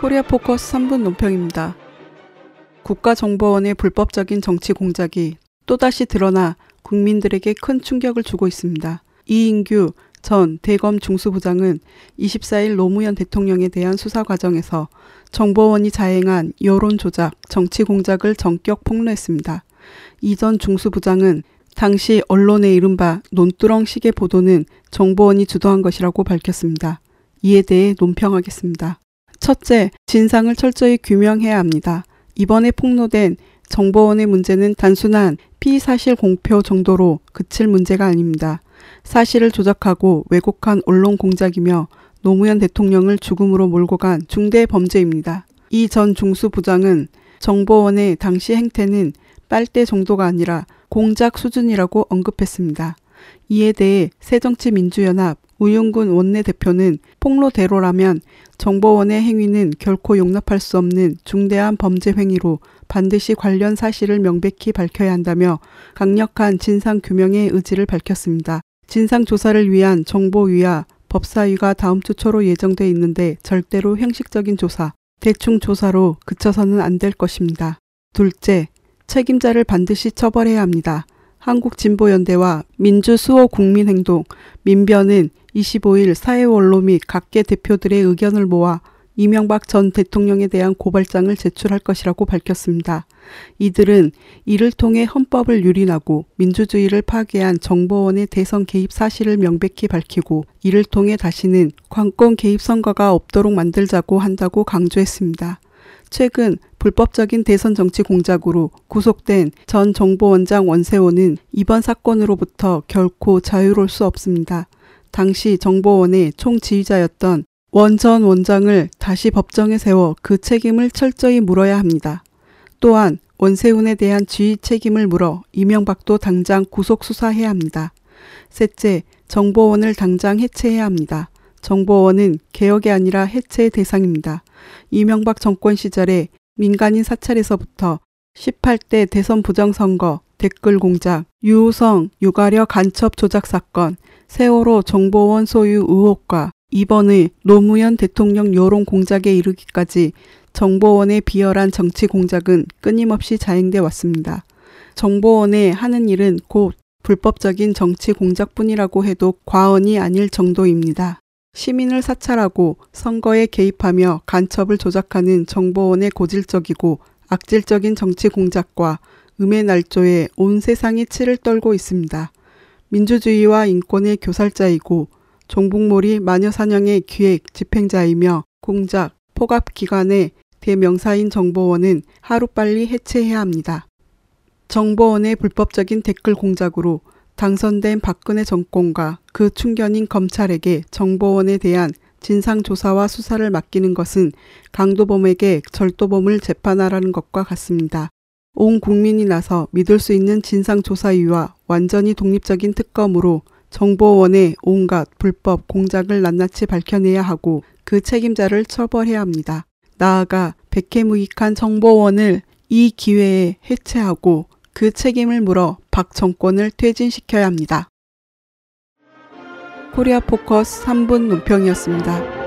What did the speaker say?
코리아 포커스 3분 논평입니다. 국가정보원의 불법적인 정치 공작이 또다시 드러나 국민들에게 큰 충격을 주고 있습니다. 이인규 전 대검 중수부장은 24일 노무현 대통령에 대한 수사 과정에서 정보원이 자행한 여론 조작, 정치 공작을 전격 폭로했습니다. 이 전 중수부장은 당시 언론의 이른바 논두렁식의 보도는 정보원이 주도한 것이라고 밝혔습니다. 이에 대해 논평하겠습니다. 첫째, 진상을 철저히 규명해야 합니다. 이번에 폭로된 정보원의 문제는 단순한 피사실 공표 정도로 그칠 문제가 아닙니다. 사실을 조작하고 왜곡한 언론 공작이며 노무현 대통령을 죽음으로 몰고 간 중대 범죄입니다. 이 전 중수 부장은 정보원의 당시 행태는 빨대 정도가 아니라 공작 수준이라고 언급했습니다. 이에 대해 새정치민주연합 우윤군 원내대표는 폭로대로라면 정보원의 행위는 결코 용납할 수 없는 중대한 범죄 행위로 반드시 관련 사실을 명백히 밝혀야 한다며 강력한 진상규명의 의지를 밝혔습니다. 진상조사를 위한 정보위와 법사위가 다음 주 초로 예정돼 있는데 절대로 형식적인 조사, 대충 조사로 그쳐서는 안 될 것입니다. 둘째, 책임자를 반드시 처벌해야 합니다. 한국진보연대와 민주수호국민행동, 민변은 25일 사회원로 및 각계 대표들의 의견을 모아 이명박 전 대통령에 대한 고발장을 제출할 것이라고 밝혔습니다. 이들은 이를 통해 헌법을 유린하고 민주주의를 파괴한 정보원의 대선 개입 사실을 명백히 밝히고 이를 통해 다시는 관권 개입 선거가 없도록 만들자고 한다고 강조했습니다. 최근 불법적인 대선 정치 공작으로 구속된 전 정보원장 원세호는 이번 사건으로부터 결코 자유로울 수 없습니다. 당시 정보원의 총 지휘자였던 원 전 원장을 다시 법정에 세워 그 책임을 철저히 물어야 합니다. 또한 원세훈에 대한 지휘 책임을 물어 이명박도 당장 구속 수사해야 합니다. 셋째, 정보원을 당장 해체해야 합니다. 정보원은 개혁이 아니라 해체의 대상입니다. 이명박 정권 시절에 민간인 사찰에서부터 18대 대선 부정선거, 댓글 공작, 유우성, 유가려 간첩 조작 사건, 세월호 정보원 소유 의혹과 이번의 노무현 대통령 여론 공작에 이르기까지 정보원의 비열한 정치 공작은 끊임없이 자행돼 왔습니다. 정보원의 하는 일은 곧 불법적인 정치 공작뿐이라고 해도 과언이 아닐 정도입니다. 시민을 사찰하고 선거에 개입하며 간첩을 조작하는 정보원의 고질적이고 악질적인 정치 공작과 음의 날조에 온 세상이 치를 떨고 있습니다. 민주주의와 인권의 교살자이고 종북몰이 마녀사냥의 기획 집행자이며 공작, 포갑 기관의 대명사인 정보원은 하루빨리 해체해야 합니다. 정보원의 불법적인 댓글 공작으로 당선된 박근혜 정권과 그 충견인 검찰에게 정보원에 대한 진상조사와 수사를 맡기는 것은 강도범에게 절도범을 재판하라는 것과 같습니다. 온 국민이 나서 믿을 수 있는 진상조사위와 완전히 독립적인 특검으로 정보원의 온갖 불법 공작을 낱낱이 밝혀내야 하고 그 책임자를 처벌해야 합니다. 나아가 백해무익한 정보원을 이 기회에 해체하고 그 책임을 물어 박 정권을 퇴진시켜야 합니다. 코리아 포커스 3분 논평이었습니다.